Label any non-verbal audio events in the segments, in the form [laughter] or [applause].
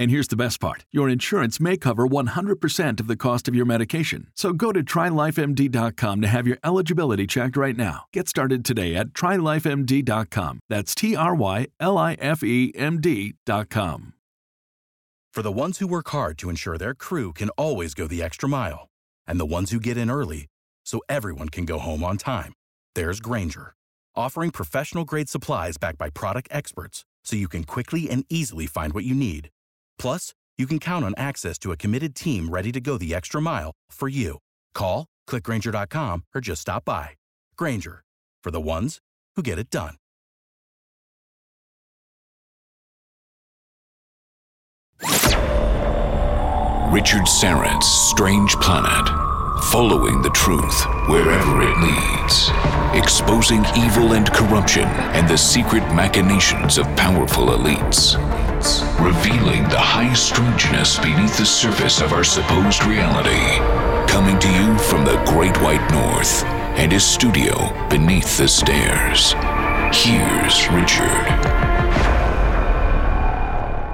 And here's the best part your insurance may cover 100% of the cost of your medication. So go to trylifemd.com to have your eligibility checked right now. Get started today at trylifemd.com. That's T R Y L I F E M D.com. For the ones who work hard to ensure their crew can always go the extra mile, and the ones who get in early so everyone can go home on time, there's Grainger, offering professional grade supplies backed by product experts so you can quickly and easily find what you need. Plus, you can count on access to a committed team ready to go the extra mile for you. Call, clickgrainger.com, or just stop by. Grainger, for the ones who get it done. Richard Syrett's Strange Planet. Following the truth wherever it leads. Exposing evil and corruption and the secret machinations of powerful elites. Revealing the high strangeness beneath the surface of our supposed reality. Coming to you from the Great White North and his studio beneath the stairs. Here's Richard.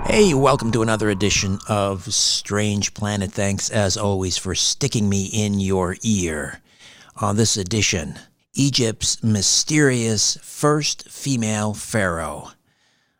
Hey, welcome to another edition of Strange Planet. Thanks, as always, for sticking me in your ear. On this edition, Egypt's mysterious first female pharaoh,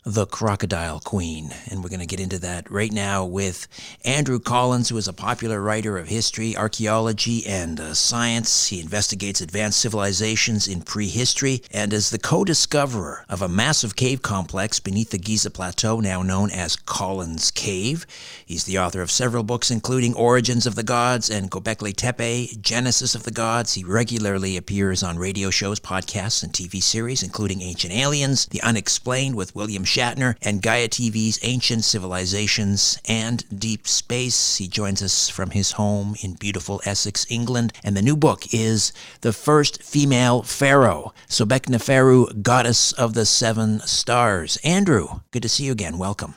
the Crocodile Queen. And we're going to get into that right now with Andrew Collins, who is a popular writer of history, archaeology, and uh, science. He investigates advanced civilizations in prehistory and is the co discoverer of a massive cave complex beneath the Giza Plateau, now known as Collins Cave. He's the author of several books, including Origins of the Gods and Gobekli Tepe, Genesis of the Gods. He regularly appears on radio shows, podcasts, and TV series, including Ancient Aliens, The Unexplained with William Shatner, and Gaia TV's Ancient Civilizations and Deep Space. He joins us from his home in beautiful Essex, England, and the new book is The First Female Pharaoh, Sobek Neferu, Goddess of the Seven Stars. Andrew, good to see you again. Welcome.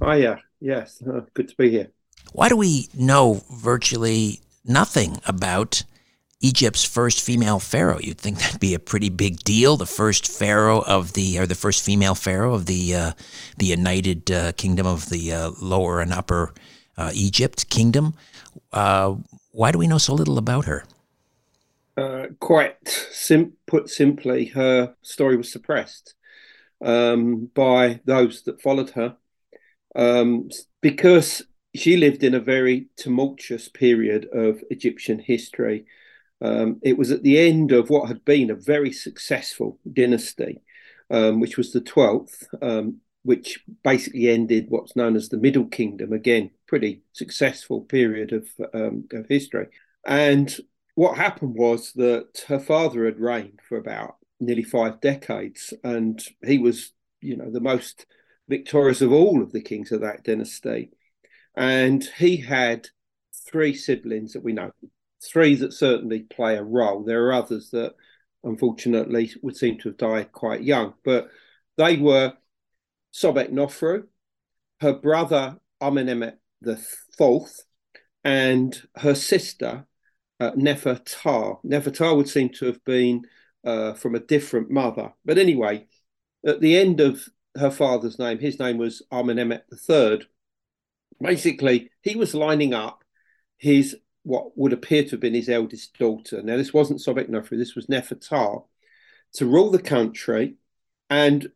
Oh yeah, yes, uh, [laughs] good to be here. Why do we know virtually nothing about Egypt's first female pharaoh? You'd think that'd be a pretty big deal. The first pharaoh of the, or the first female pharaoh of the, uh, the United uh, Kingdom of the uh, Lower and Upper uh, Egypt Kingdom. Uh, why do we know so little about her? uh, quite sim- put simply, her story was suppressed um, by those that followed her um, because she lived in a very tumultuous period of Egyptian history. Um, it was at the end of what had been a very successful dynasty, um, which was the 12th, um, which basically ended what's known as the Middle Kingdom. Again, pretty successful period of, um, of history. And what happened was that her father had reigned for about nearly five decades, and he was, you know, the most victorious of all of the kings of that dynasty. And he had three siblings that we know, three that certainly play a role. There are others that unfortunately would seem to have died quite young, but they were Sobek Nofru, her brother Amenemhet the fourth, and her sister uh, Nefertar. Nefertar would seem to have been uh, from a different mother, but anyway, at the end of her father's name, his name was Amenemhet the third basically he was lining up his what would appear to have been his eldest daughter. Now this wasn't Sobek Nofru, this was Nefertar, to rule the country, and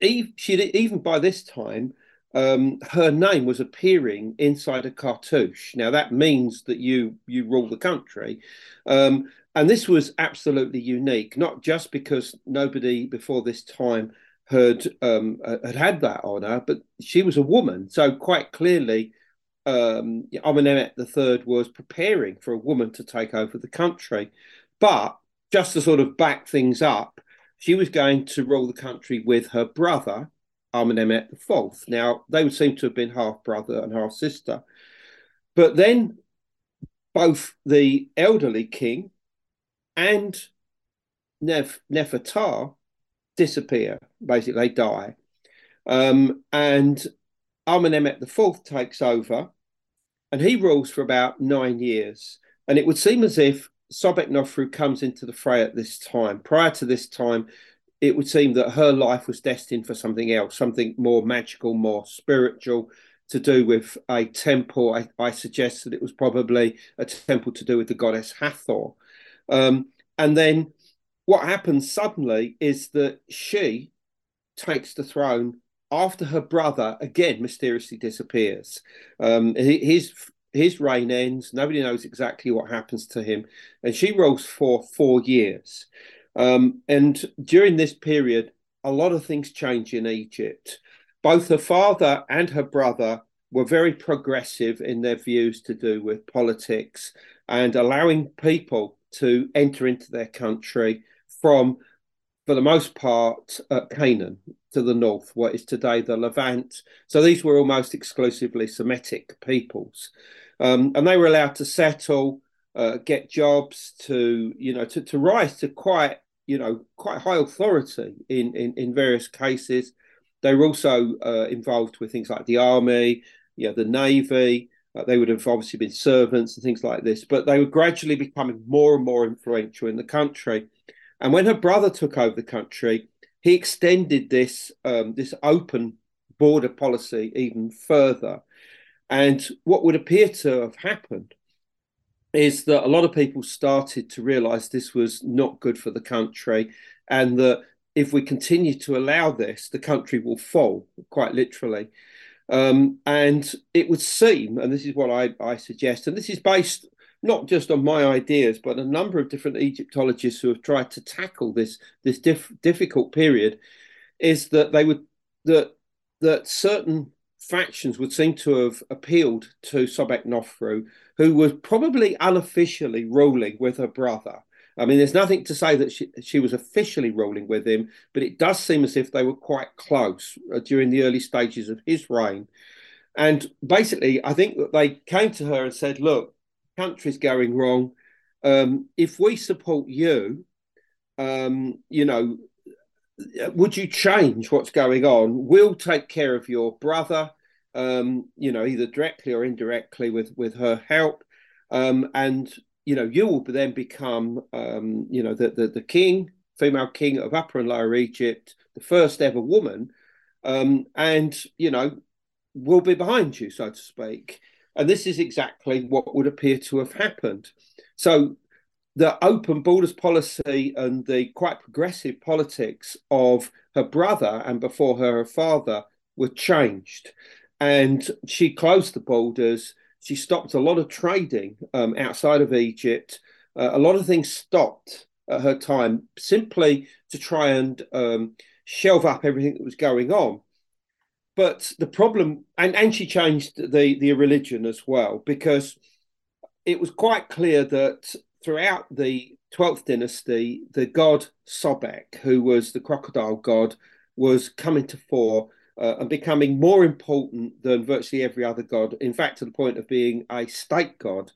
she even by this time um, her name was appearing inside a cartouche. Now that means that you you rule the country, um, and this was absolutely unique. Not just because nobody before this time had um, had had that honor, but she was a woman, so quite clearly, um, Amenemhet III was preparing for a woman to take over the country. But just to sort of back things up, she was going to rule the country with her brother, Amenemhet IV. Now they would seem to have been half brother and half sister, but then both the elderly king and Nef- Nefertar disappear. Basically, they die. Um, and Amenemhet IV takes over, and he rules for about nine years. And it would seem as if Sobek Nofru comes into the fray at this time. Prior to this time, it would seem that her life was destined for something else, something more magical, more spiritual, to do with a temple. I, I suggest that it was probably a temple to do with the goddess Hathor. Um, and then what happens suddenly is that she takes the throne after her brother again mysteriously disappears. Um, his his reign ends. Nobody knows exactly what happens to him, and she rules for four years. Um, and during this period, a lot of things change in Egypt. Both her father and her brother were very progressive in their views to do with politics and allowing people to enter into their country from, for the most part, uh, Canaan to the north, what is today the Levant. So these were almost exclusively Semitic peoples. Um, and they were allowed to settle, uh, get jobs, to, you know, to, to rise to quite, you know, quite high authority in, in, in various cases. They were also uh, involved with things like the army, you know, the navy. Uh, they would have obviously been servants and things like this, but they were gradually becoming more and more influential in the country. And when her brother took over the country, he extended this um, this open border policy even further. And what would appear to have happened is that a lot of people started to realize this was not good for the country and that if we continue to allow this, the country will fall, quite literally. Um, and it would seem, and this is what I, I suggest, and this is based not just on my ideas, but a number of different Egyptologists who have tried to tackle this this diff- difficult period, is that they would that that certain factions would seem to have appealed to Sobek Nofru, who was probably unofficially ruling with her brother. I mean, there's nothing to say that she, she was officially ruling with him, but it does seem as if they were quite close uh, during the early stages of his reign. And basically, I think that they came to her and said, look, country's going wrong. Um, if we support you, um, you know, would you change what's going on? We'll take care of your brother, um, you know, either directly or indirectly with with her help, um, and you know, you will then become, um, you know, the, the the king, female king of Upper and Lower Egypt, the first ever woman, um, and you know, we'll be behind you, so to speak. And this is exactly what would appear to have happened. So the open borders policy and the quite progressive politics of her brother and before her, her father were changed. And she closed the borders. She stopped a lot of trading um, outside of Egypt. Uh, a lot of things stopped at her time simply to try and um, shelve up everything that was going on. But the problem, and, and she changed the, the religion as well, because it was quite clear that throughout the 12th dynasty, the god Sobek, who was the crocodile god, was coming to fore uh, and becoming more important than virtually every other god, in fact, to the point of being a state god.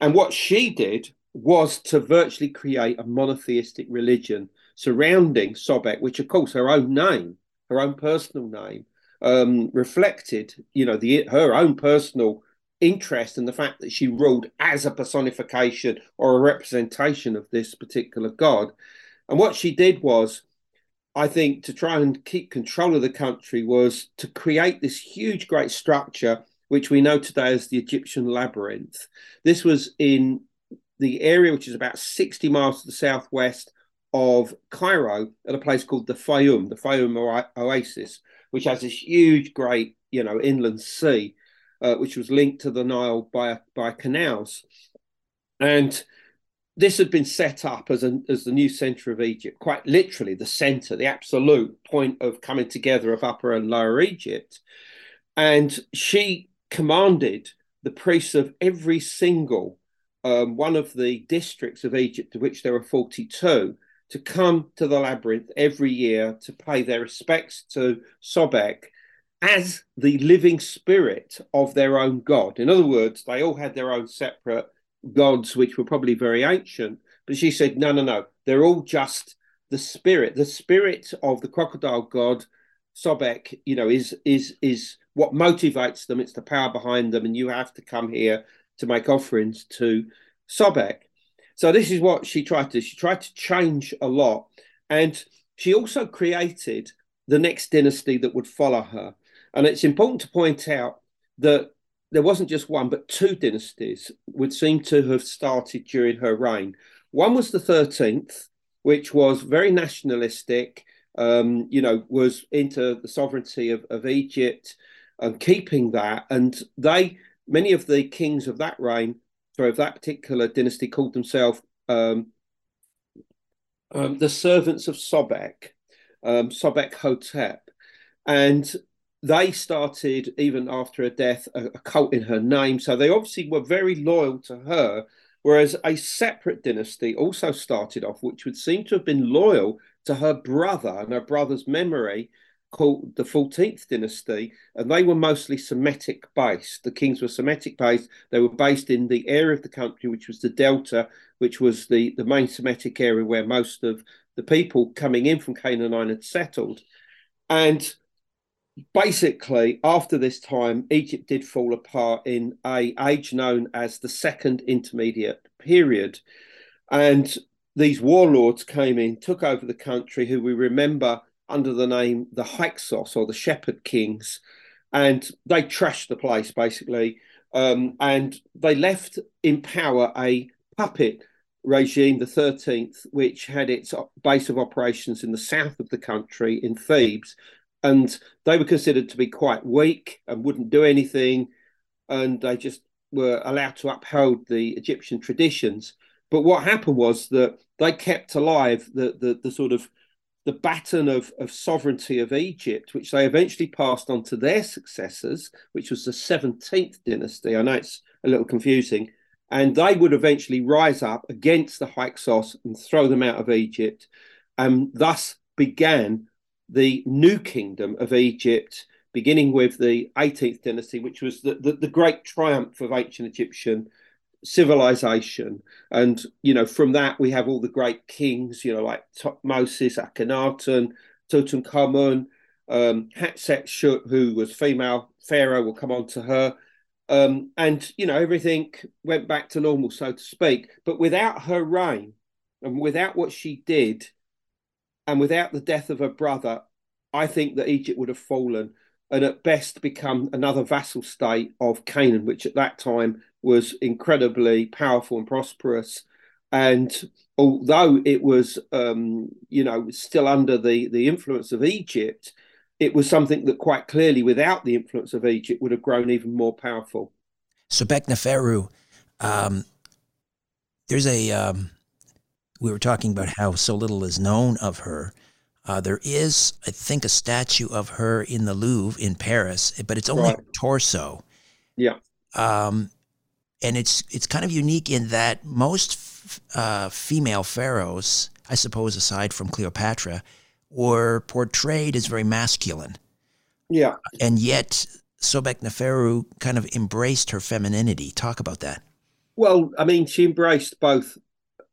And what she did was to virtually create a monotheistic religion surrounding Sobek, which, of course, her own name, her own personal name, um, reflected, you know, the her own personal interest in the fact that she ruled as a personification or a representation of this particular god. And what she did was, I think, to try and keep control of the country was to create this huge, great structure, which we know today as the Egyptian labyrinth. This was in the area which is about 60 miles to the southwest of Cairo at a place called the Fayum, the Fayum Oasis, which has this huge, great, you know, inland sea uh, which was linked to the Nile by by canals, and this had been set up as a, as the new center of Egypt, quite literally the center, the absolute point of coming together of Upper and Lower Egypt, and she commanded the priests of every single um, one of the districts of Egypt, of which there were 42, to come to the labyrinth every year to pay their respects to Sobek as the living spirit of their own God. In other words, they all had their own separate gods, which were probably very ancient. But she said, no, no, no, they're all just the spirit. The spirit of the crocodile god, Sobek, you know, is is is what motivates them. It's the power behind them, and you have to come here to make offerings to Sobek. So this is what she tried to. She tried to change a lot, and she also created the next dynasty that would follow her. And it's important to point out that there wasn't just one, but two dynasties would seem to have started during her reign. One was the 13th, which was very nationalistic, um, you know, was into the sovereignty of, of Egypt and keeping that. And they, many of the kings of that reign, sorry, of that particular dynasty, called themselves um, um, the servants of Sobek, um, Sobek Hotep. And they started even after her death a, a, cult in her name so they obviously were very loyal to her whereas a separate dynasty also started off which would seem to have been loyal to her brother and her brother's memory called the 14th dynasty and they were mostly semitic based. The kings were semitic based. They were based in the area of the country which was the delta which was the the main semitic area where most of the people coming in from canaan had settled. And basically, after this time, Egypt did fall apart in a age known as the Second Intermediate Period, and these warlords came in, took over the country, who we remember under the name the Hyksos or the Shepherd Kings, and they trashed the place basically, um, and they left in power a puppet regime, the 13th, which had its base of operations in the south of the country in Thebes, and they were considered to be quite weak and wouldn't do anything, and they just were allowed to uphold the Egyptian traditions. But what happened was that they kept alive the the, the sort of the baton of, of sovereignty of Egypt, which they eventually passed on to their successors, which was the 17th dynasty. I know it's a little confusing. And they would eventually rise up against the Hyksos and throw them out of Egypt. And thus began the new kingdom of Egypt, beginning with the 18th dynasty, which was the, the, the great triumph of ancient Egyptian civilization. And, you know, from that, we have all the great kings, you know, like Moses, Akhenaten, Tutankhamun, um, Hatshepsut, who was female pharaoh, will come on to her. Um, and, you know, everything went back to normal, so to speak. But without her reign and without what she did, and without the death of her brother, I think that Egypt would have fallen and at best become another vassal state of Canaan, which at that time was incredibly powerful and prosperous. and although it was, um, you know, still under the the influence of Egypt, it was something that quite clearly, without the influence of Egypt, would have grown even more powerful. Sobekneferu, um, there's a. Um, we were talking about how so little is known of her. Uh, there is, I think, a statue of her in the Louvre in Paris, but it's only right. torso. Yeah. Um, and it's it's kind of unique in that most uh, female pharaohs, I suppose, aside from Cleopatra, were portrayed as very masculine. Yeah. And yet, Sobekneferu kind of embraced her femininity. Talk about that. Well, I mean, she embraced both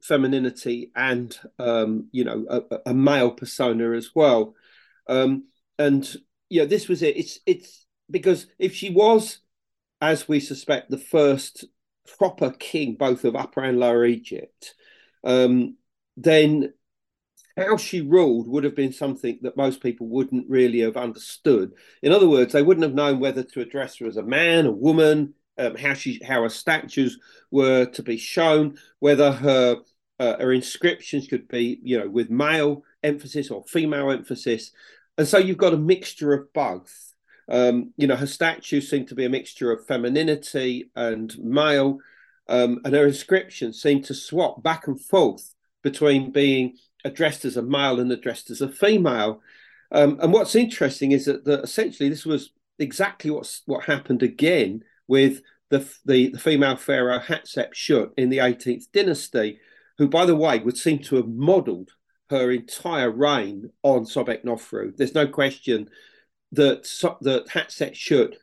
femininity and, um, you know, a, a, male persona as well. Um, and yeah, this was it. It's it's because if she was, as we suspect, the first proper king, both of Upper and Lower Egypt, um, then how she ruled would have been something that most people wouldn't really have understood. In other words, they wouldn't have known whether to address her as a man, a woman, um, how she, how her statues were to be shown, whether her uh, her inscriptions could be, you know, with male emphasis or female emphasis, and so you've got a mixture of both. Um, you know, her statues seem to be a mixture of femininity and male, um, and her inscriptions seem to swap back and forth between being addressed as a male and addressed as a female. Um, and what's interesting is that, that essentially this was exactly what's, what happened again with the, the, the female pharaoh Hatshepsut in the 18th dynasty, who, by the way, would seem to have modelled her entire reign on Sobeknofru. There's no question that that Hatshepsut,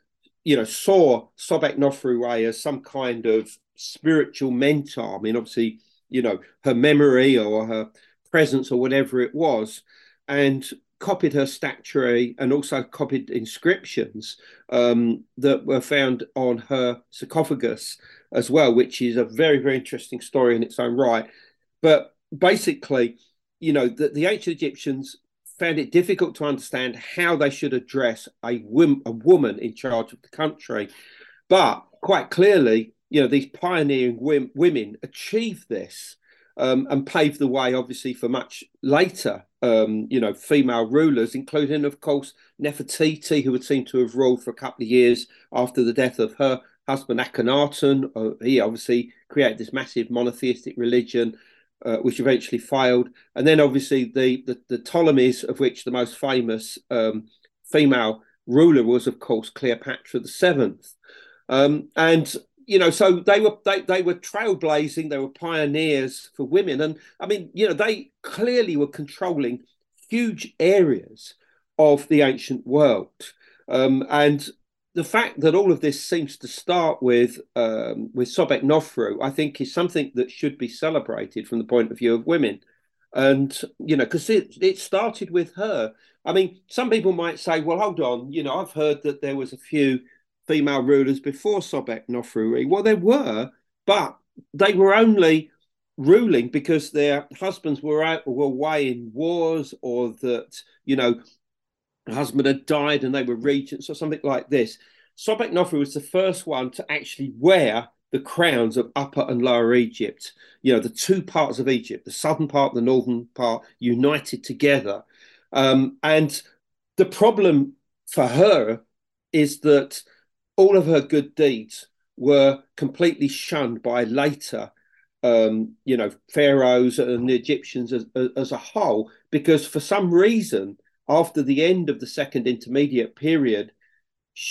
you know, saw Sobeknofru as some kind of spiritual mentor. I mean, obviously, you know, her memory or her presence or whatever it was, and copied her statuary and also copied inscriptions um, that were found on her sarcophagus as well, which is a very, very interesting story in its own right. But basically, you know, the, the ancient Egyptians found it difficult to understand how they should address a, a woman in charge of the country. But quite clearly, you know, these pioneering women achieved this um, and paved the way, obviously, for much later, um, you know, female rulers, including, of course, Nefertiti, who would seem to have ruled for a couple of years after the death of her husband Akhenaten. Uh, he obviously created this massive monotheistic religion, uh, which eventually failed. And then, obviously, the, the, the Ptolemies, of which the most famous um, female ruler was, of course, Cleopatra the Seventh. Um, and you know, so they were they, they were trailblazing, they were pioneers for women. And I mean, you know, they clearly were controlling huge areas of the ancient world. Um, and the fact that all of this seems to start with um, with Sobeknofru, I think, is something that should be celebrated from the point of view of women. And you know, because it it started with her. I mean, some people might say, "Well, hold on," you know, I've heard that there was a few female rulers before Sobeknofru. Well, there were, but they were only ruling because their husbands were out were away in wars or that you know husband had died and they were regents or something like this. Sobeknofru was the first one to actually wear the crowns of Upper and Lower Egypt. You know, the two parts of Egypt, the southern part, the northern part, united together. Um, and the problem for her is that all of her good deeds were completely shunned by later um, you know pharaohs and the egyptians as, as, a whole because for some reason after the end of the second intermediate period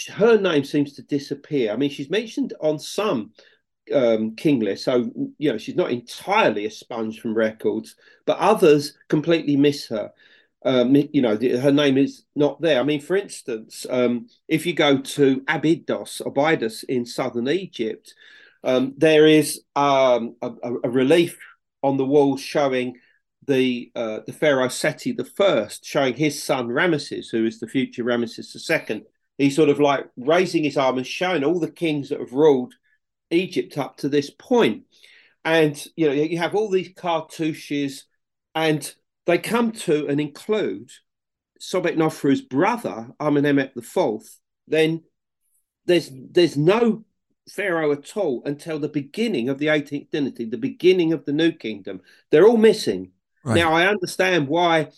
her name seems to disappear i mean she's mentioned on some um, king lists so you know she's not entirely a sponge from records but others completely miss her um, you know, her name is not there. I mean, for instance, um, if you go to Abydos, Abydos in southern Egypt, um, there is um, a, a, relief on the wall showing the uh, the pharaoh Seti the first, showing his son Ramesses, who is the future Ramesses the second. He's sort of like raising his arm and showing all the kings that have ruled Egypt up to this point. And you know, you have all these cartouches and they come to and include Sobeknofru's brother, Amenemhet the fourth. then there's there's no pharaoh at all until the beginning of the 18th dynasty, the beginning of the New Kingdom. They're all missing. Right. Now, I understand why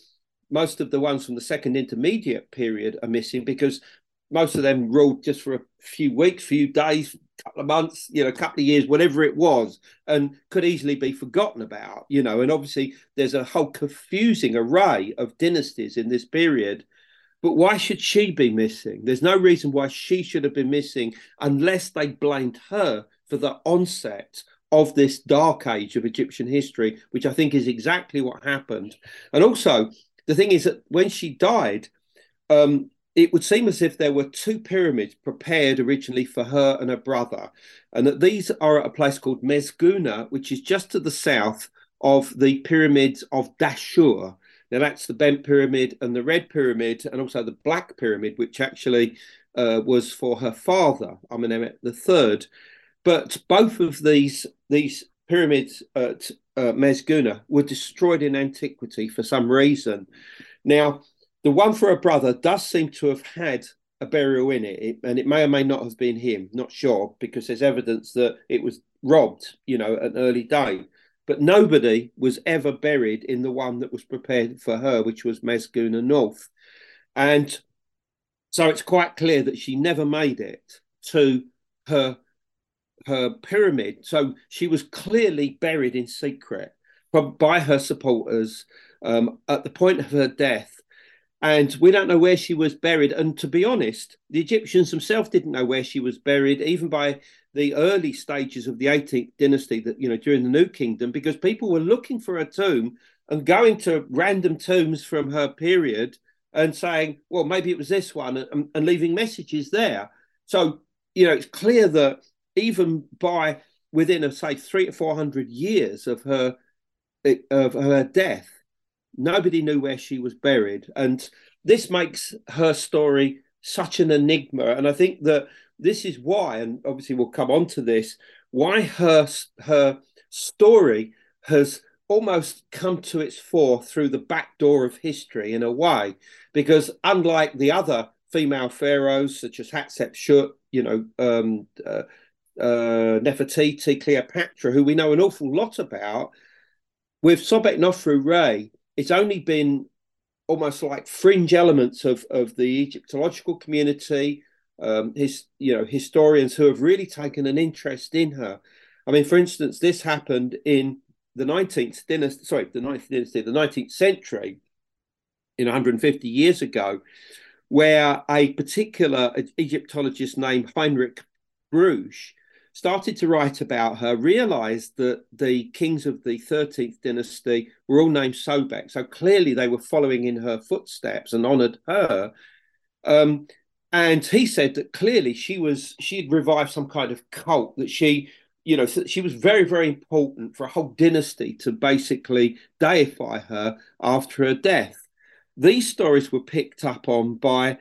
most of the ones from the second intermediate period are missing because most of them ruled just for a few weeks, few days, couple of months, you know, a couple of years, whatever it was, and could easily be forgotten about, you know. And obviously, there's a whole confusing array of dynasties in this period. But why should she be missing? There's no reason why she should have been missing unless they blamed her for the onset of this dark age of Egyptian history, which I think is exactly what happened. And also, the thing is that when she died, um, it would seem as if there were two pyramids prepared originally for her and her brother, and that these are at a place called Mazghuna, which is just to the south of the pyramids of Dashur. Now, that's the bent pyramid and the red pyramid, and also the black pyramid, which actually uh, was for her father, Amenemhet III. But both of these these pyramids at uh, Mazghuna were destroyed in antiquity for some reason. Now, the one for her brother does seem to have had a burial in it, and it may or may not have been him. Not sure because there's evidence that it was robbed, you know, at an early day. But nobody was ever buried in the one that was prepared for her, which was Mazghuna North. And so it's quite clear that she never made it to her her pyramid. So she was clearly buried in secret by her supporters um, at the point of her death. And we don't know where she was buried. And to be honest, the Egyptians themselves didn't know where she was buried, even by the early stages of the 18th dynasty, that you know during the New Kingdom, because people were looking for a tomb and going to random tombs from her period and saying, well, maybe it was this one, and, and leaving messages there. So you know, it's clear that even by within say three to four hundred years of her of her death, nobody knew where she was buried, and this makes her story such an enigma. And I think that this is why, and obviously we'll come on to this, why her her story has almost come to its fore through the back door of history in a way, because unlike the other female pharaohs such as Hatshepsut, you know, um, uh, uh, Nefertiti, Cleopatra, who we know an awful lot about. With Sobek Nofru Ray, it's only been almost like fringe elements of, of the Egyptological community, um, his you know historians who have really taken an interest in her. I mean, for instance, this happened in the 19th dynasty, sorry, the 19th dynasty, the 19th century, in 150 years ago, where a particular Egyptologist named Heinrich Brugsch started to write about her, realized that the kings of the 13th dynasty were all named Sobek. So clearly they were following in her footsteps and honored her. Um, and he said that clearly she was she had revived some kind of cult that she you know she was very very important for a whole dynasty to basically deify her after her death these stories were picked up on by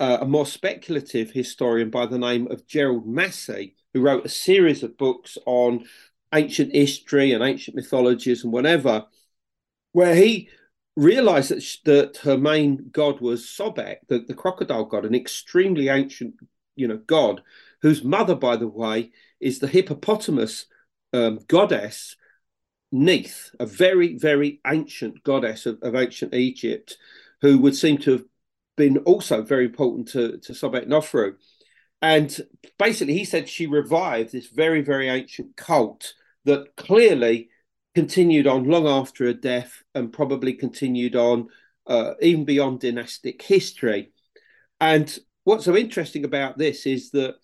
uh, a more speculative historian by the name of Gerald Massey who wrote a series of books on ancient history and ancient mythologies and whatever, where he realized that, that her main god was Sobek, the, the crocodile god, an extremely ancient, you know, god, whose mother, by the way, is the hippopotamus um, goddess Neith, a very, very ancient goddess of, of, ancient Egypt, who would seem to have been also very important to, to Sobek Nofru. And basically, he said she revived this very, very ancient cult that clearly continued on long after her death and probably continued on uh, even beyond dynastic history. And what's so interesting about this is that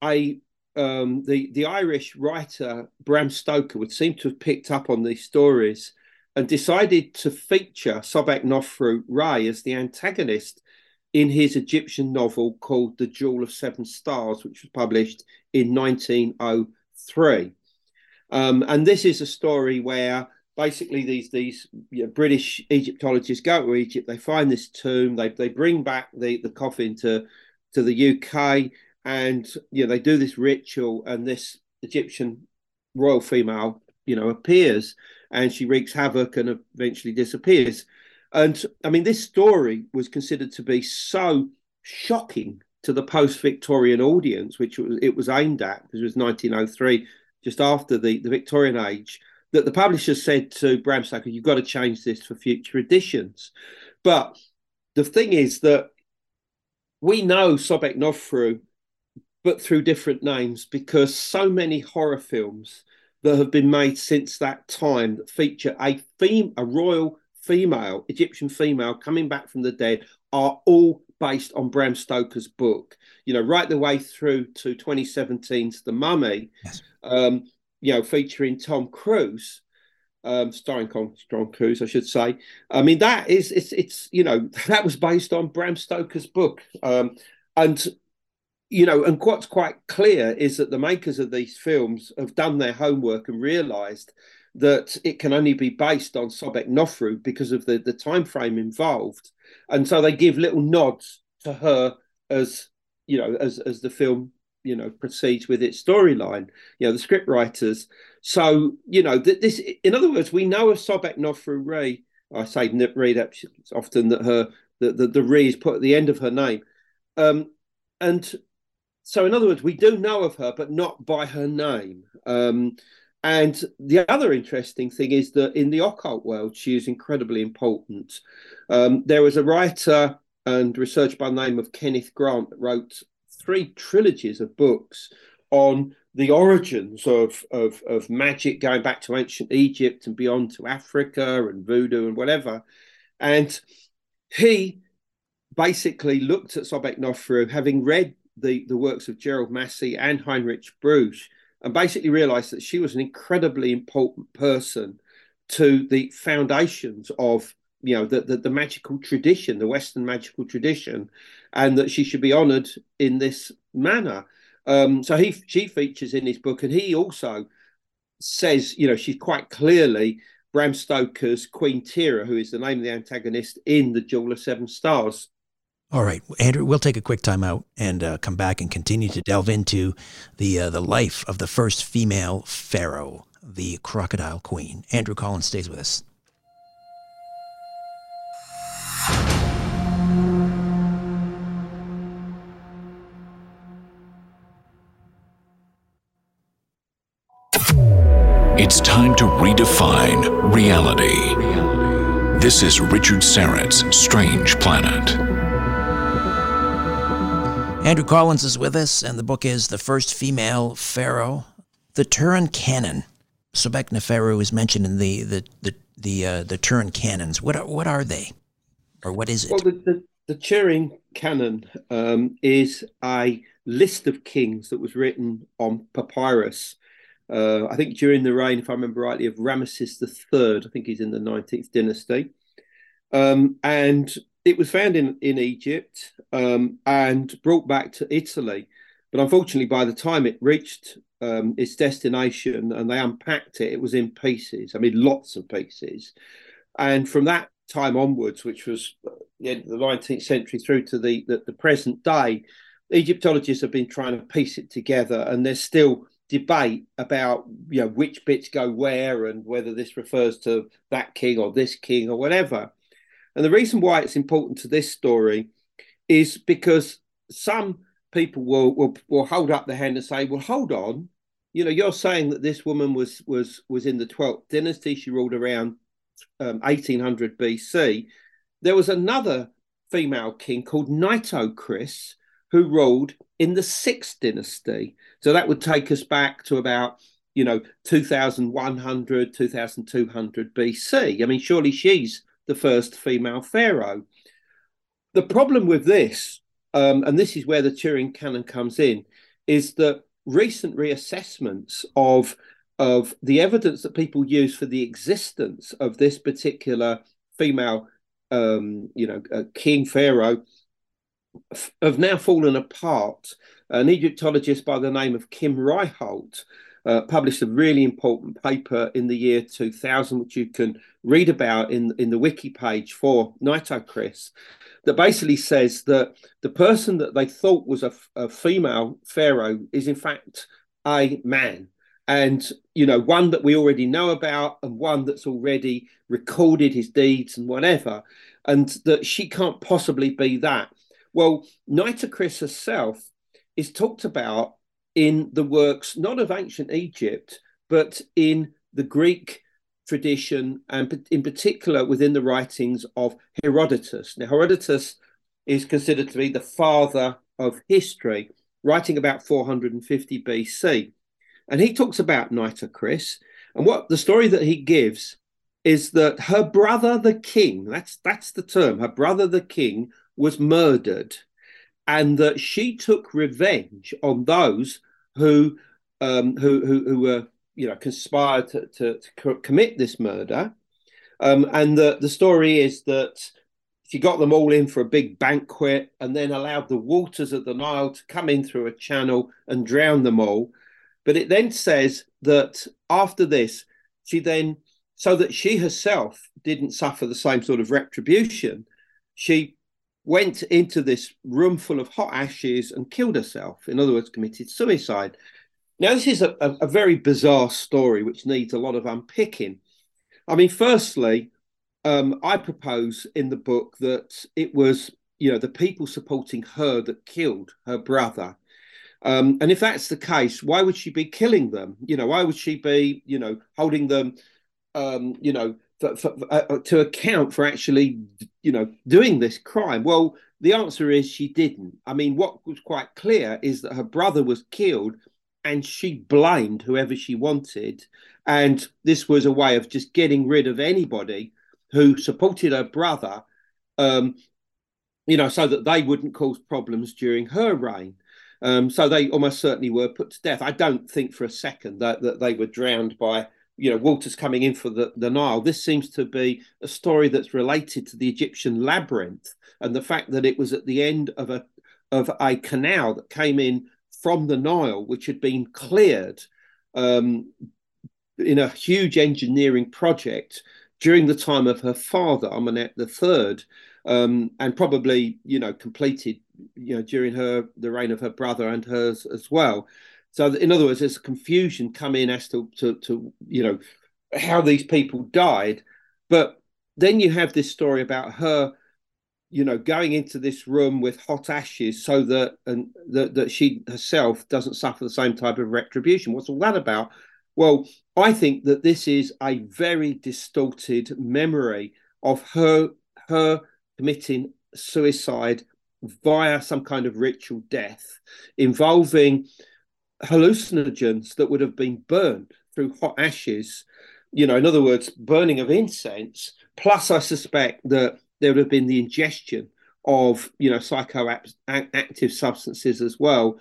I um, the the Irish writer Bram Stoker would seem to have picked up on these stories and decided to feature Sobek Nofru Ray as the antagonist in his Egyptian novel called The Jewel of Seven Stars, which was published in 1903. Um, and this is a story where basically these these you know, British Egyptologists go to Egypt, they find this tomb, they they bring back the, the coffin to to the UK, and you know they do this ritual, and this Egyptian royal female, you know, appears, and she wreaks havoc and eventually disappears. And I mean, this story was considered to be so shocking to the post-Victorian audience, which it was aimed at, because it was 1903, just after the, the Victorian age, that the publisher said to Bram Stoker, "You've got to change this for future editions." But the thing is that we know Sobek Nofru, but through different names, because so many horror films that have been made since that time that feature a theme, a royal female, Egyptian female coming back from the dead, are all based on Bram Stoker's book. You know, right the way through to 2017's The Mummy, yes. um, you know, featuring Tom Cruise, um, starring Tom Cruise, I should say. I mean, that is it's it's you know [laughs] that was based on Bram Stoker's book, um, and you know, and what's quite clear is that the makers of these films have done their homework and realised that it can only be based on Sobek Nofru because of the the time frame involved, and so they give little nods to her as you know as as the film you know proceeds with its storyline. You know, the script writers. So you know that this, in other words, we know of Sobek Nofru Ray. I say that often that her the, the the Re is put at the end of her name, um, and so in other words, we do know of her, but not by her name. Um, and the other interesting thing is that in the occult world, she is incredibly important. Um, there was a writer and researcher by the name of Kenneth Grant that wrote three trilogies of books on the origins of, of, of magic going back to ancient Egypt and beyond to Africa and voodoo and whatever. And he basically looked at Sobek Nofru, having read the, the works of Gerald Massey and Heinrich Brugsch, and basically realized that she was an incredibly important person to the foundations of you know the, the, the magical tradition the western magical tradition and that she should be honored in this manner. Um, so he she features in his book and he also says you know she's quite clearly bram stoker's queen Tera who is the name of the antagonist in the jewel of seven stars all right, Andrew, we'll take a quick time out and uh, come back and continue to delve into the uh, the life of the first female pharaoh, the Crocodile Queen. Andrew Collins stays with us. It's time to redefine reality. This is Richard Syrett's Strange Planet. Andrew Collins is with us, and the book is The First Female Pharaoh, the Turin Canon. Sobek Neferu is mentioned in the the the the, uh, the Turin canons. What are, what are they, or what is it? Well, the, the, the Turin canon um, is a list of kings that was written on papyrus. Uh, I think during the reign, if I remember rightly, of Ramesses III. I think he's in the 19th dynasty. Um, and it was found in, in Egypt um, and brought back to Italy. But unfortunately, by the time it reached um, its destination and they unpacked it, it was in pieces. I mean, lots of pieces. And from that time onwards, which was the end of the 19th century through to the, the, the present day, Egyptologists have been trying to piece it together, and there's still debate about you know which bits go where and whether this refers to that king or this king or whatever. And the reason why it's important to this story is because some people will, will will hold up their hand and say, "Well, hold on, you know, you're saying that this woman was was was in the 12th dynasty. She ruled around um, 1800 BC. There was another female king called Nitocris who ruled in the sixth dynasty. So that would take us back to about you know 2100 2200 BC. I mean, surely she's the first female pharaoh. The problem with this, um, and this is where the Turin canon comes in, is that recent reassessments of of the evidence that people use for the existence of this particular female, um, you know, uh, king pharaoh, have now fallen apart. An Egyptologist by the name of Kim Ryholt uh, published a really important paper in the year 2000, which you can read about in, in the wiki page for Nitocris, that basically says that the person that they thought was a, a female pharaoh is in fact a man. And you know one that we already know about and one that's already recorded his deeds and whatever and that she can't possibly be that. Well, Nitocris herself is talked about in the works not of ancient Egypt, but in the Greek tradition, and in particular within the writings of Herodotus. Now, Herodotus is considered to be the father of history, writing about 450 BC. And he talks about Nitocris. And what the story that he gives is that her brother, the king, that's that's the term, her brother, the king, was murdered, and that she took revenge on those who um, who, who, who were you know conspired to, to, to commit this murder. Um, and the, the story is that she got them all in for a big banquet and then allowed the waters of the Nile to come in through a channel and drown them all. But it then says that after this, she then, so that she herself didn't suffer the same sort of retribution, she went into this room full of hot ashes and killed herself. In other words, committed suicide. Now, this is a, a, very bizarre story which needs a lot of unpicking. I mean, firstly, um, I propose in the book that it was, you know, the people supporting her that killed her brother. Um, and if that's the case, why would she be killing them? You know, why would she be, you know, holding them, um, you know, for, for, uh, uh to account for actually, you know, doing this crime? Well, the answer is she didn't. I mean, what was quite clear is that her brother was killed and she blamed whoever she wanted. And this was a way of just getting rid of anybody who supported her brother, um, you know, so that they wouldn't cause problems during her reign. Um, so they almost certainly were put to death. I don't think for a second that, that they were drowned by, you know, waters coming in for the, the Nile. This seems to be a story that's related to the Egyptian labyrinth and the fact that it was at the end of a of a canal that came in from the Nile, which had been cleared um, in a huge engineering project during the time of her father, Amenemhet III, um, and probably you know completed you know during her the reign of her brother and hers as well. So in other words, there's confusion come in as to, to, to you know how these people died, but then you have this story about her you know going into this room with hot ashes so that and that, that she herself doesn't suffer the same type of retribution. What's all that about? Well, I think that this is a very distorted memory of her her committing suicide via some kind of ritual death involving hallucinogens that would have been burned through hot ashes. You know, in other words, burning of incense. Plus, I suspect that there would have been the ingestion of, you know, psychoactive substances as well.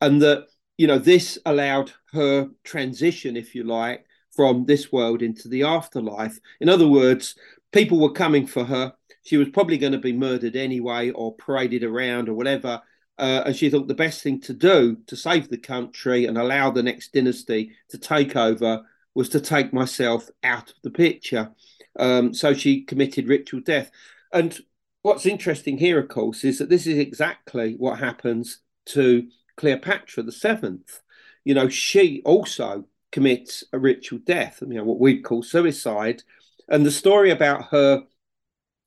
And that you know, this allowed her transition, if you like, from this world into the afterlife. In other words, people were coming for her. She was probably going to be murdered anyway or paraded around or whatever. Uh, and she thought the best thing to do to save the country and allow the next dynasty to take over was to take myself out of the picture. Um, so she committed ritual death. And what's interesting here, of course, is that this is exactly what happens to Cleopatra the seventh, you know, she also commits a ritual death, you know, what we'd call suicide. And the story about her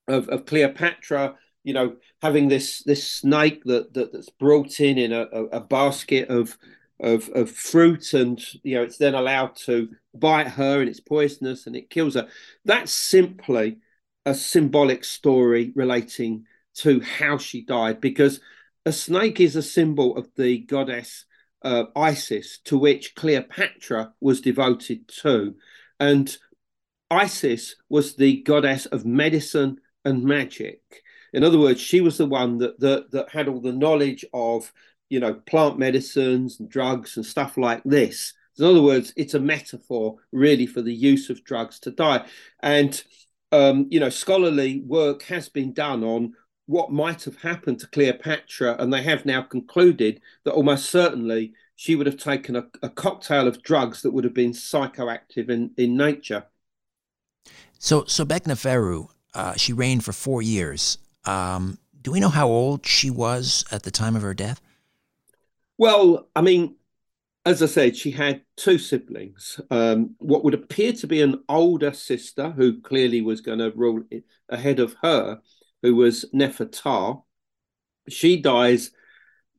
of, of Cleopatra, you know, having this this snake that, that that's brought in in a, a, basket of of of fruit, and you know, it's then allowed to bite her, and it's poisonous, and it kills her. That's simply a symbolic story relating to how she died, because a snake is a symbol of the goddess uh, Isis, to which Cleopatra was devoted to. And Isis was the goddess of medicine and magic. In other words, she was the one that, that, that had all the knowledge of, you know, plant medicines and drugs and stuff like this. In other words, it's a metaphor really for the use of drugs to die. And, um, you know, scholarly work has been done on what might have happened to Cleopatra, and they have now concluded that almost certainly she would have taken a, a cocktail of drugs that would have been psychoactive in, in nature. So, so Beckneferu, uh, she reigned for four years. Um, do we know how old she was at the time of her death? Well, I mean, as I said, she had two siblings. Um, what would appear to be an older sister, who clearly was going to rule ahead of her, who was Neferuptah. she dies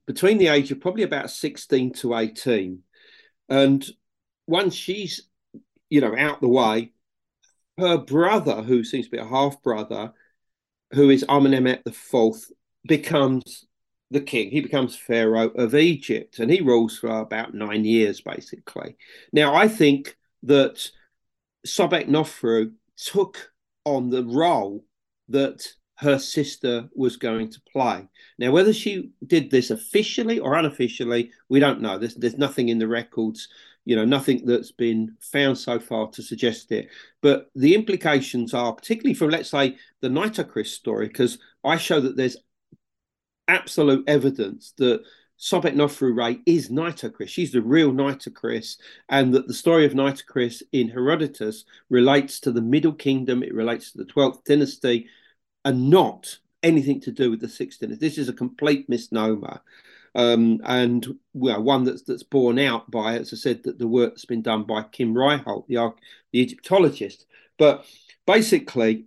between the age of probably about 16 to 18. And once she's, you know, out the way, her brother, who seems to be a half brother, who is Amenemhet the Fourth, becomes the king. He becomes pharaoh of Egypt, and he rules for about nine years, basically. Now, I think that Sobek Nofru took on the role that her sister was going to play. Now, whether she did this officially or unofficially, we don't know. There's, there's nothing in the records, you know, nothing that's been found so far to suggest it. But the implications are, particularly from, let's say, the Nitocris story, because I show that there's absolute evidence that Sobek Nofru Ray is Nitocris. She's the real Nitocris, and that the story of Nitocris in Herodotus relates to the Middle Kingdom, it relates to the 12th dynasty, and not anything to do with the 6th dynasty. This is a complete misnomer. Um, and well, one that's that's borne out by, as I said, that the work that's been done by Kim Ryholt, the the Egyptologist. But basically,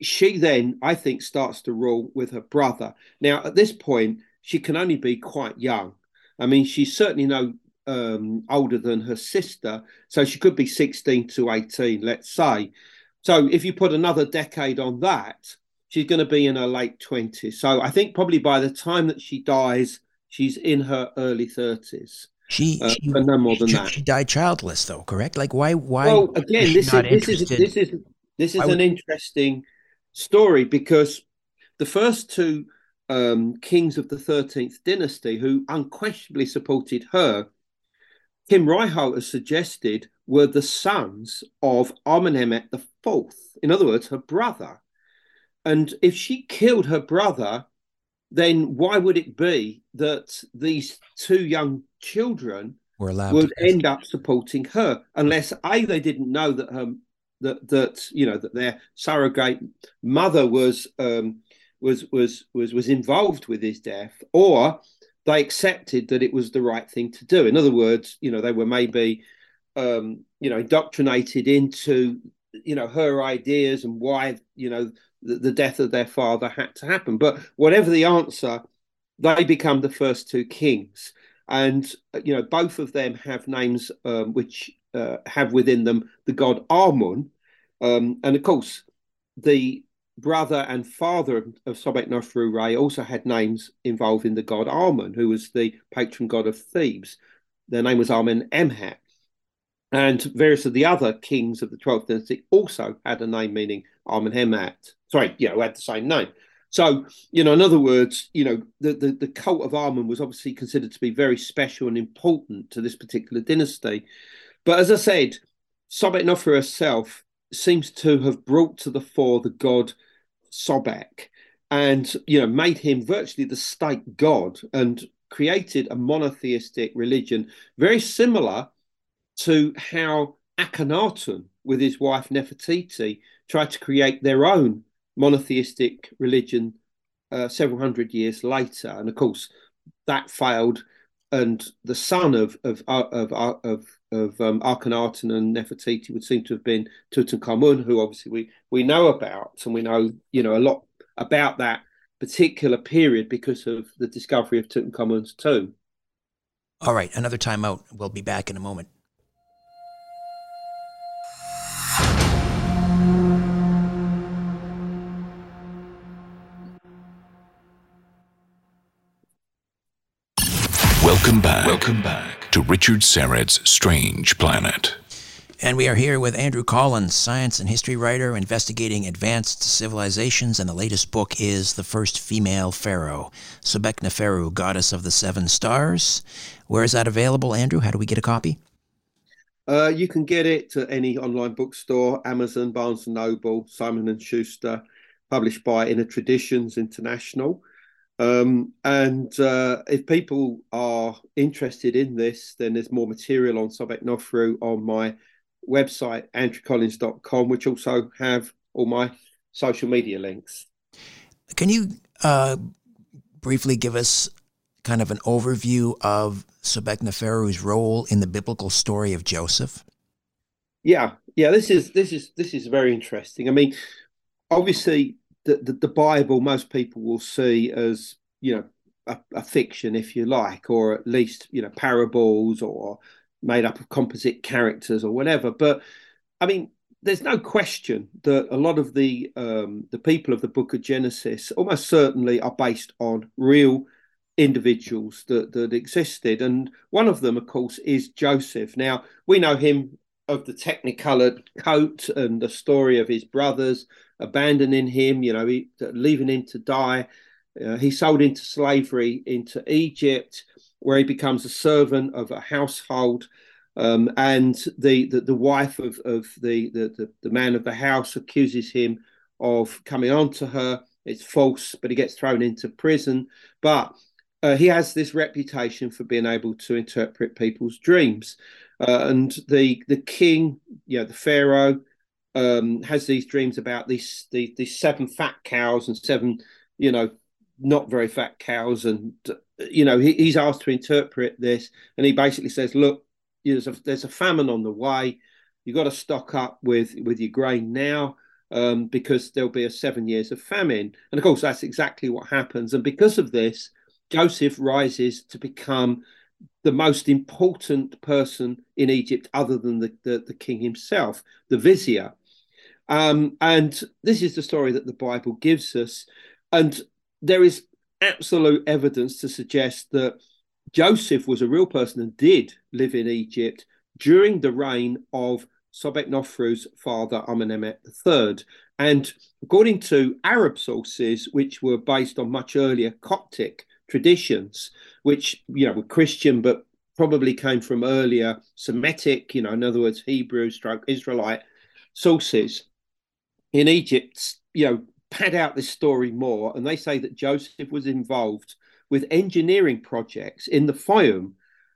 she then, I think, starts to rule with her brother. Now, at this point, she can only be quite young. I mean, she's certainly no um, older than her sister, so she could be 16 to 18, let's say. So if you put another decade on that, she's going to be in her late 20s. So I think probably by the time that she dies, she's in her early 30s. She, uh, she no more than she, that. She died childless, though. Correct? Like why? Why? Well, again, this is, this is this is this is an interesting story because the first two um, kings of the 13th dynasty, who unquestionably supported her, Kim Ryholt has suggested were the sons of Amenemhet IV. In other words, her brother. And if she killed her brother, then why would it be that these two young children would end up supporting her unless a they didn't know that her that that you know that their surrogate mother was um, was was was was involved with his death, or they accepted that it was the right thing to do. In other words, you know, they were maybe um, you know indoctrinated into you know her ideas and why you know the, the death of their father had to happen. But whatever the answer, they become the first two kings and you know both of them have names um, which uh, have within them the god Amun, um, and of course the brother and father of Sobek Nofru Ray also had names involving the god Amun, who was the patron god of Thebes. Their name was Amenemhet. And various of the other kings of the 12th dynasty also had a name meaning Amenemhet. Sorry, yeah, who had the same name. So, you know, in other words, you know, the, the, the cult of Amun was obviously considered to be very special and important to this particular dynasty. But as I said, Sobek herself seems to have brought to the fore the god Sobek and, you know, made him virtually the state god and created a monotheistic religion very similar to how Akhenaten, with his wife Nefertiti, tried to create their own monotheistic religion uh, several hundred years later. And of course, that failed. And the son of of of of, of um, Akhenaten and Nefertiti would seem to have been Tutankhamun, who obviously we we know about, and we know you know a lot about that particular period because of the discovery of Tutankhamun's tomb. All right, another time out. We'll be back in a moment. Richard Syrett's Strange Planet. And we are here with Andrew Collins, science and history writer investigating advanced civilizations. And the latest book is The First Female Pharaoh, Sobekneferu, Goddess of the Seven Stars. Where is that available, Andrew? How do we get a copy? Uh, you can get it at any online bookstore, Amazon, Barnes & Noble, Simon & Schuster, published by Inner Traditions International. Um, and uh, if people are interested in this, then there's more material on Sobek Nofru on my website, andrewcollins.com, which also have all my social media links. Can you uh, briefly give us kind of an overview of Sobek Neferu's role in the biblical story of Joseph? Yeah, yeah, this is this is this is very interesting. I mean, obviously the, the, Bible most people will see as you know, a, a, fiction, if you like, or at least you know parables or made up of composite characters or whatever. But I mean, there's no question that a lot of the um, the people of the Book of Genesis almost certainly are based on real individuals that that existed, and one of them, of course, is Joseph. Now we know him of the technicolored coat and the story of his brothers abandoning him, you know, he, leaving him to die. Uh, he's sold into slavery into Egypt, where he becomes a servant of a household. Um, and the, the, the wife of, of the, the, the man of the house accuses him of coming on to her. It's false, but he gets thrown into prison. But uh, he has this reputation for being able to interpret people's dreams. Uh, and the the king, you know, the pharaoh, um, has these dreams about these, these these seven fat cows and seven, you know, not very fat cows, and you know he, he's asked to interpret this, and he basically says, look, there's a, there's a famine on the way. You've got to stock up with with your grain now. Um, because there'll be a seven years of famine. And of course, that's exactly what happens. And because of this, Joseph rises to become the most important person in Egypt, other than the, the, the king himself, the vizier. Um, and this is the story that the Bible gives us. And there is absolute evidence to suggest that Joseph was a real person and did live in Egypt during the reign of Sobeknofru's father, Amenemhet III. And according to Arab sources, which were based on much earlier Coptic traditions, which you know were Christian but probably came from earlier Semitic, you know, in other words, Hebrew stroke Israelite sources in Egypt, you know, pad out this story more, and they say that Joseph was involved with engineering projects in the Fayum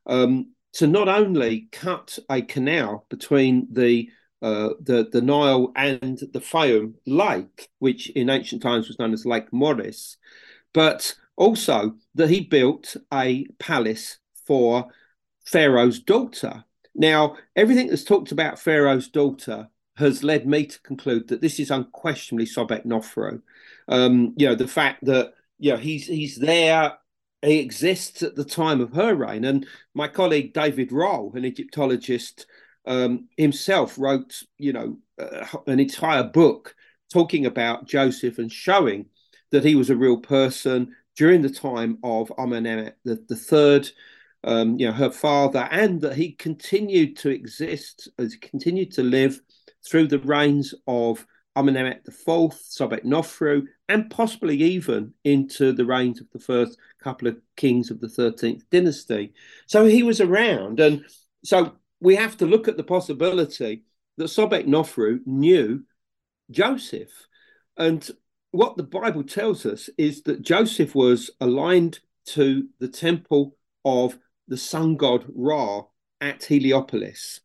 um, to not only cut a canal between the uh, the the Nile and the Fayum Lake, which in ancient times was known as Lake Moeris, but also that he built a palace for Pharaoh's daughter. Now, everything that's talked about Pharaoh's daughter has led me to conclude that this is unquestionably Sobek Nofru. Um, you know, the fact that you know he's he's there, he exists at the time of her reign. And my colleague David Rohl, an Egyptologist um, himself, wrote you know uh, an entire book talking about Joseph and showing that he was a real person during the time of Amenemhet the, the third, um, you know, her father, and that he continued to exist, as continued to live through the reigns of Amenemhet IV, Sobek Nofru, and possibly even into the reigns of the first couple of kings of the 13th dynasty. So he was around. And so we have to look at the possibility that Sobek Nofru knew Joseph. And what the Bible tells us is that Joseph was aligned to the temple of the sun god Ra at Heliopolis.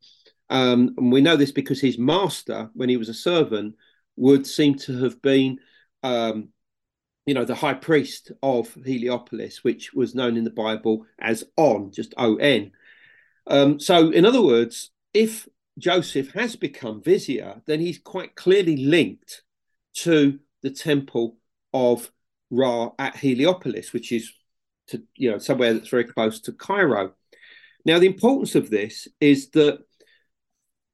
Um, and we know this because his master, when he was a servant, would seem to have been, um, you know, the high priest of Heliopolis, which was known in the Bible as On, just O N. Um, so, in other words, if Joseph has become vizier, then he's quite clearly linked to the temple of Ra at Heliopolis, which is to you know somewhere that's very close to Cairo. Now, the importance of this is that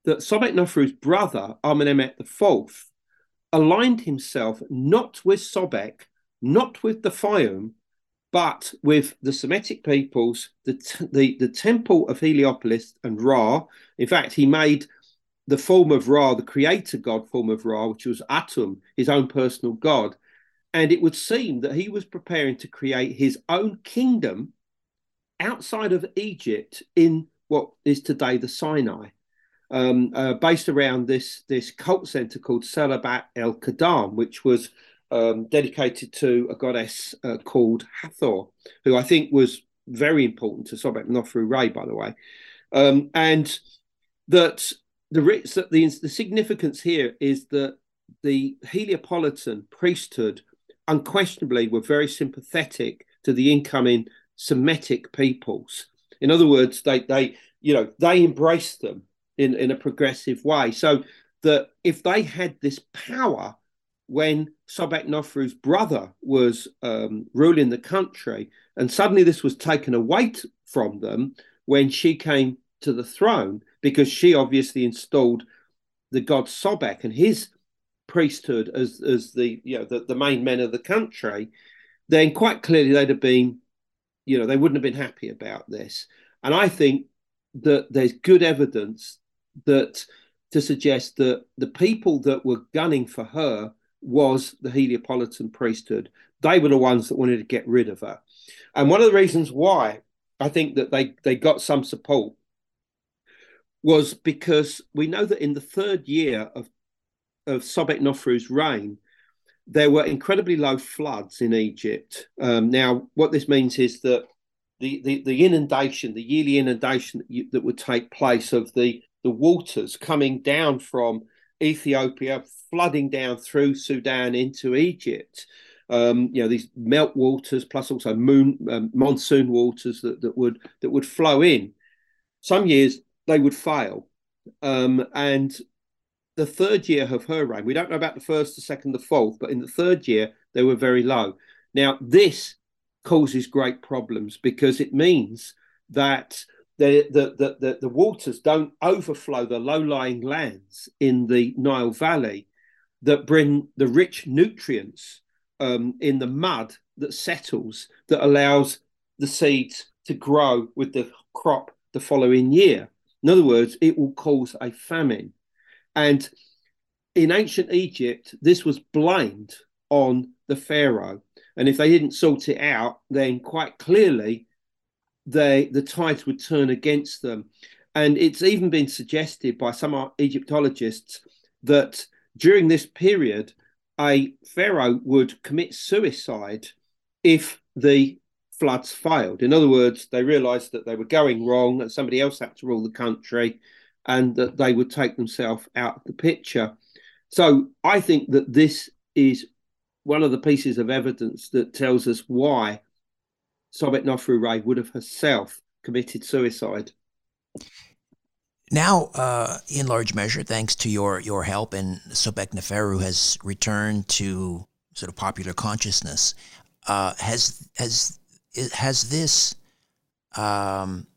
that Sobek brother, Amenemhet IV, aligned himself not with Sobek, not with the Fayum, but with the Semitic peoples, the, the, the temple of Heliopolis and Ra. In fact, he made the form of Ra, the creator god form of Ra, which was Atum, his own personal god. And it would seem that he was preparing to create his own kingdom outside of Egypt in what is today the Sinai um, uh, based around this this cult center called Salabat el Kadam, which was um, dedicated to a goddess uh, called Hathor, who I think was very important to Sobek Nofru Ray, by the way, um, and that the, the the significance here is that the Heliopolitan priesthood unquestionably were very sympathetic to the incoming Semitic peoples. In other words, they they you know they embraced them in, in a progressive way. So that if they had this power when Sobek Nofru's brother was um, ruling the country, and suddenly this was taken away from them when she came to the throne, because she obviously installed the god Sobek and his priesthood as as the you know the, the main men of the country, then quite clearly they'd have been, you know, they wouldn't have been happy about this. And I think that there's good evidence that to suggest that the people that were gunning for her was the Heliopolitan priesthood. They were the ones that wanted to get rid of her. And one of the reasons why I think that they, they got some support was because we know that in the third year of, of Sobek Nofru's reign, there were incredibly low floods in Egypt. Um, now, what this means is that the, the, the inundation, the yearly inundation that, you, that would take place of the, the waters coming down from Ethiopia, flooding down through Sudan into Egypt. Um, you know these melt waters plus also moon, um, monsoon waters that, that would that would flow in. Some years they would fail, um, and the third year of her reign, we don't know about the first, the second, the fourth, but in the third year they were very low. Now this causes great problems because it means that the, the, the, the, waters don't overflow the low lying lands in the Nile Valley that bring the rich nutrients um, in the mud that settles that allows the seeds to grow with the crop the following year. In other words, it will cause a famine. And in ancient Egypt, this was blamed on the Pharaoh. And if they didn't sort it out, then quite clearly they the tides would turn against them. And it's even been suggested by some Egyptologists that during this period, a pharaoh would commit suicide if the floods failed. In other words, they realized that they were going wrong that somebody else had to rule the country and that they would take themselves out of the picture. So I think that this is one of the pieces of evidence that tells us why Sobek Nofru Ray would have herself committed suicide. Now, uh, in large measure, thanks to your, your help, and Sobek Neferu has returned to sort of popular consciousness. Uh, has has has this um,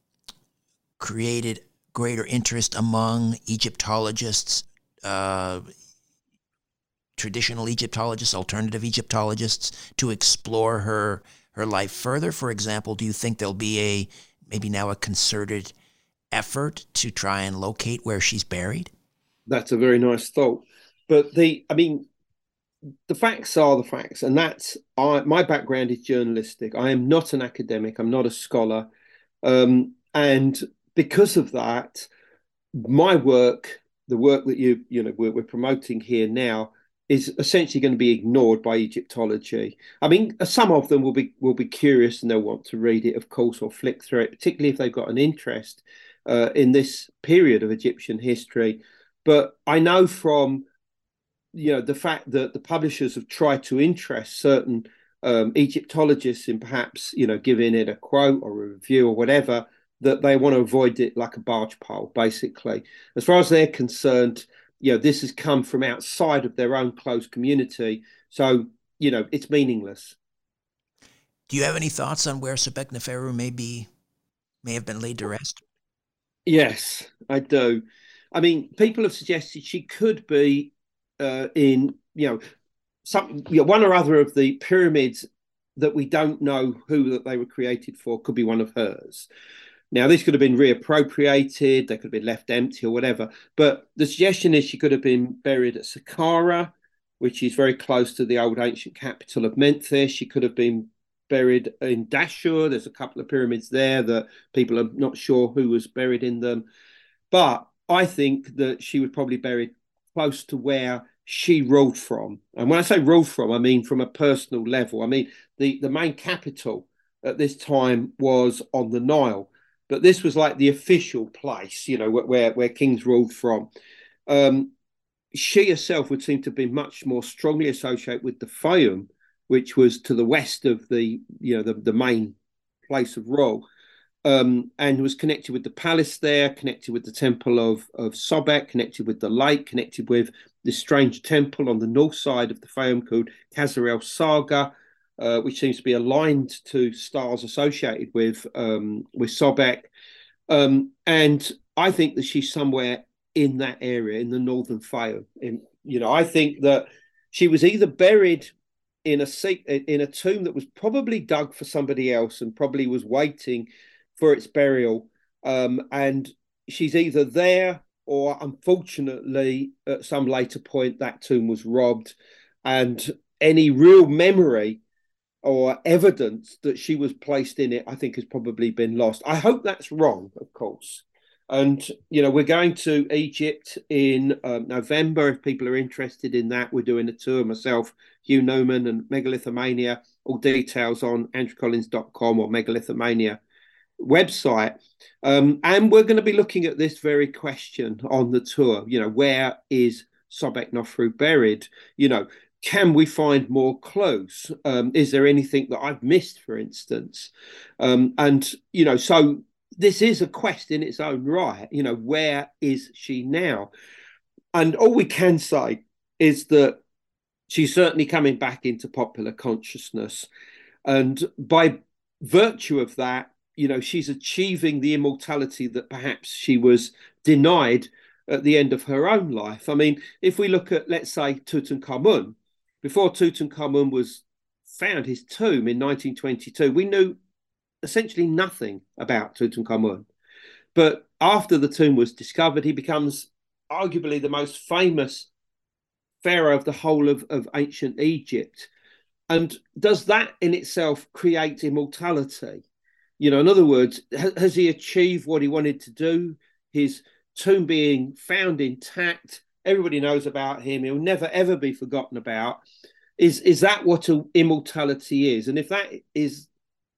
created greater interest among Egyptologists, uh, traditional Egyptologists, alternative Egyptologists, to explore her her life further? For example, do you think there'll be a maybe now a concerted effort to try and locate where she's buried? That's a very nice thought. But the, I mean, the facts are the facts, and that's I, my background is journalistic. I am not an academic. I'm not a scholar, um, and because of that, my work, the work that you you know we're, we're promoting here now, is essentially going to be ignored by Egyptology. I mean, some of them will be will be curious and they'll want to read it, of course, or flick through it, particularly if they've got an interest uh, in this period of Egyptian history. But I know from you know the fact that the publishers have tried to interest certain um, Egyptologists in perhaps you know giving it a quote or a review or whatever that they want to avoid it like a barge pole. Basically, as far as they're concerned, you know, this has come from outside of their own close community. So, you know, it's meaningless. Do you have any thoughts on where Sobek Neferu may be, may have been laid to rest? Yes, I do. I mean, people have suggested she could be uh, in, you know, some you know, one or other of the pyramids that we don't know who that they were created for could be one of hers. Now, this could have been reappropriated, they could have been left empty or whatever. But the suggestion is she could have been buried at Saqqara, which is very close to the old ancient capital of Memphis. She could have been buried in Dashur. There's a couple of pyramids there that people are not sure who was buried in them. But I think that she was probably buried close to where she ruled from. And when I say ruled from, I mean from a personal level. I mean, the, the main capital at this time was on the Nile but this was like the official place, you know, where where kings ruled from. Um, she herself would seem to be much more strongly associated with the Fayum, which was to the west of the you know the, the main place of rule. um, and was connected with the palace there, connected with the temple of, of Sobek, connected with the lake, connected with this strange temple on the north side of the Fayum called Qasr el-Sagha, uh, which seems to be aligned to stars associated with um, with Sobek. Um, and I think that she's somewhere in that area, in the northern Fayum. In you know, I think that she was either buried in a in a tomb that was probably dug for somebody else and probably was waiting for its burial. Um, and she's either there or, unfortunately, at some later point, that tomb was robbed, and any real memory or evidence that she was placed in it, I think, has probably been lost. I hope that's wrong, of course. And, you know, we're going to Egypt in um, November. If people are interested in that, we're doing a tour myself, Hugh Newman and Megalithomania. All details on andrewcollins.com or Megalithomania website. Um, and we're going to be looking at this very question on the tour. You know, where is Sobek Nofru buried? You know, can we find more clues? Um, is there anything that I've missed, for instance? Um, and, you know, so this is a quest in its own right. You know, where is she now? And all we can say is that she's certainly coming back into popular consciousness. And by virtue of that, you know, she's achieving the immortality that perhaps she was denied at the end of her own life. I mean, if we look at, let's say, Tutankhamun, before Tutankhamun was found his tomb in 1922, we knew essentially nothing about Tutankhamun. But after the tomb was discovered, he becomes arguably the most famous pharaoh of the whole of, of ancient Egypt. And does that in itself create immortality? You know, in other words, has he achieved what he wanted to do? His tomb being found intact, everybody knows about him. He'll never ever be forgotten about. Is is that what immortality is? And if that is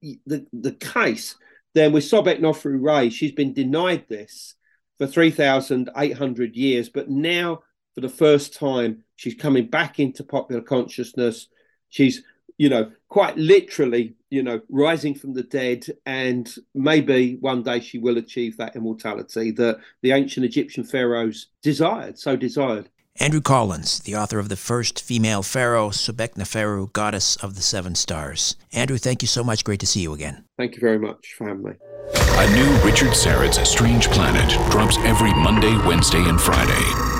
the the case, then with Sobek Nofru Ray, she's been denied this for three thousand eight hundred years, but now for the first time, she's coming back into popular consciousness. She's you know, quite literally, you know, rising from the dead, and maybe one day she will achieve that immortality that the ancient Egyptian pharaohs desired, so desired. Andrew Collins, the author of the first female pharaoh, Sobekneferu, goddess of the seven stars. Andrew, thank you so much. Great to see you again. Thank you very much family. A new Richard Syrett's Strange Planet drops every Monday, Wednesday, and Friday.